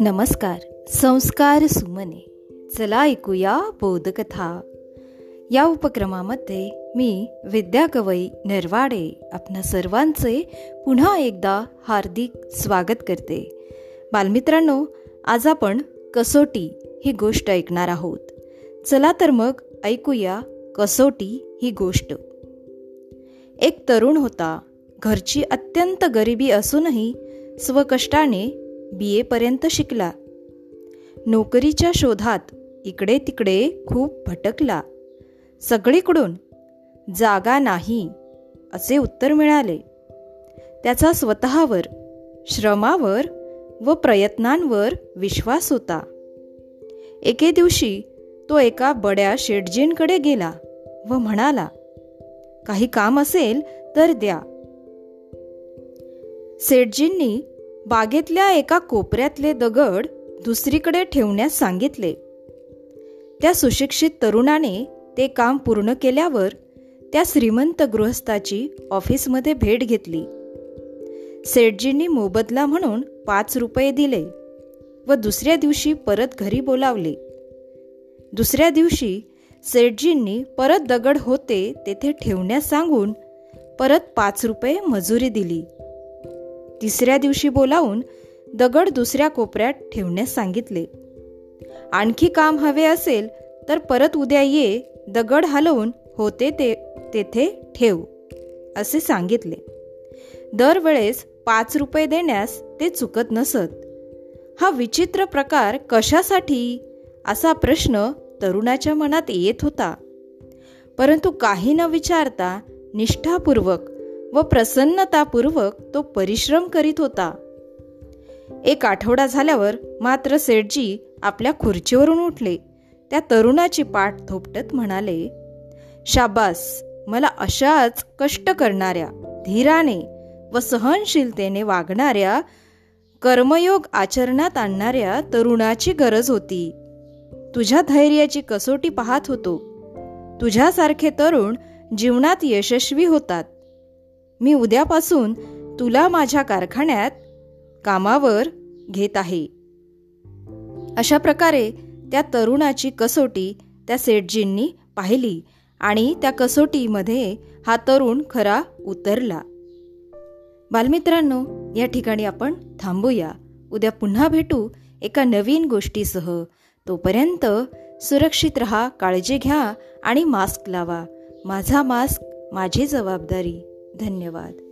नमस्कार संस्कार सुमने. चला ऐकूया बोधकथा. या उपक्रमामध्ये मी विद्या कवई नरवाडे आपणा सर्वांचे पुन्हा एकदा हार्दिक स्वागत करते. बालमित्रांनो आज आपण कसोटी ही गोष्ट ऐकणार आहोत. चला तर मग ऐकूया कसोटी ही गोष्ट. एक तरुण होता. घरची अत्यंत गरिबी असूनही स्वकष्टाने बी एपर्यंत शिकला. नोकरीच्या शोधात इकडे तिकडे खूप भटकला. सगळीकडून जागा नाही असे उत्तर मिळाले. त्याचा स्वतःवर श्रमावर व प्रयत्नांवर विश्वास होता. एके दिवशी तो एका बड्या शेटजींकडे गेला व म्हणाला काही काम असेल तर द्या. सेठजींनी बागेतल्या एका कोपऱ्यातले दगड दुसरीकडे ठेवण्यास सांगितले. त्या सुशिक्षित तरुणाने ते काम पूर्ण केल्यावर त्या श्रीमंत गृहस्थाची ऑफिसमध्ये भेट घेतली. सेठजींनी मोबदला म्हणून पाच रुपये दिले व दुसऱ्या दिवशी परत घरी बोलावले. दुसऱ्या दिवशी सेठजींनी परत दगड होते तेथे ठेवण्यास सांगून परत पाच रुपये मजुरी दिली. तिसऱ्या दिवशी बोलावून दगड दुसऱ्या कोपऱ्यात ठेवण्यास सांगितले. आणखी काम हवे असेल तर परत उद्या ये दगड हलवून होते ते तेथे ठेव असे सांगितले. दरवेळेस पाच रुपये देण्यास ते चुकत नसत. हा विचित्र प्रकार कशासाठी? असा प्रश्न तरुणाच्या मनात येत होता. परंतु काही न विचारता निष्ठापूर्वक व प्रसन्नतापूर्वक तो परिश्रम करीत होता. एक आठवडा झाल्यावर मात्र सेठजी आपल्या खुर्चीवरून उठले. त्या तरुणाची पाठ थोपटत म्हणाले शाबास मला अशाच कष्ट करणाऱ्या धीराने व सहनशीलतेने वागणाऱ्या कर्मयोग आचरणात आणणाऱ्या तरुणाची गरज होती. तुझ्या धैर्याची कसोटी पाहत होतो. तुझ्यासारखे तरुण जीवनात यशस्वी होतात. मी उद्यापासून तुला माझ्या कारखान्यात कामावर घेत आहे. अशा प्रकारे त्या तरुणाची कसोटी त्या सेठजींनी पाहिली आणि त्या कसोटीमध्ये हा तरुण खरा उतरला. बालमित्रांनो या ठिकाणी आपण थांबूया. उद्या पुन्हा भेटू एका नवीन गोष्टीसह. तोपर्यंत सुरक्षित रहा काळजी घ्या आणि मास्क लावा. माझा मास्क माझी जबाबदारी. धन्यवाद.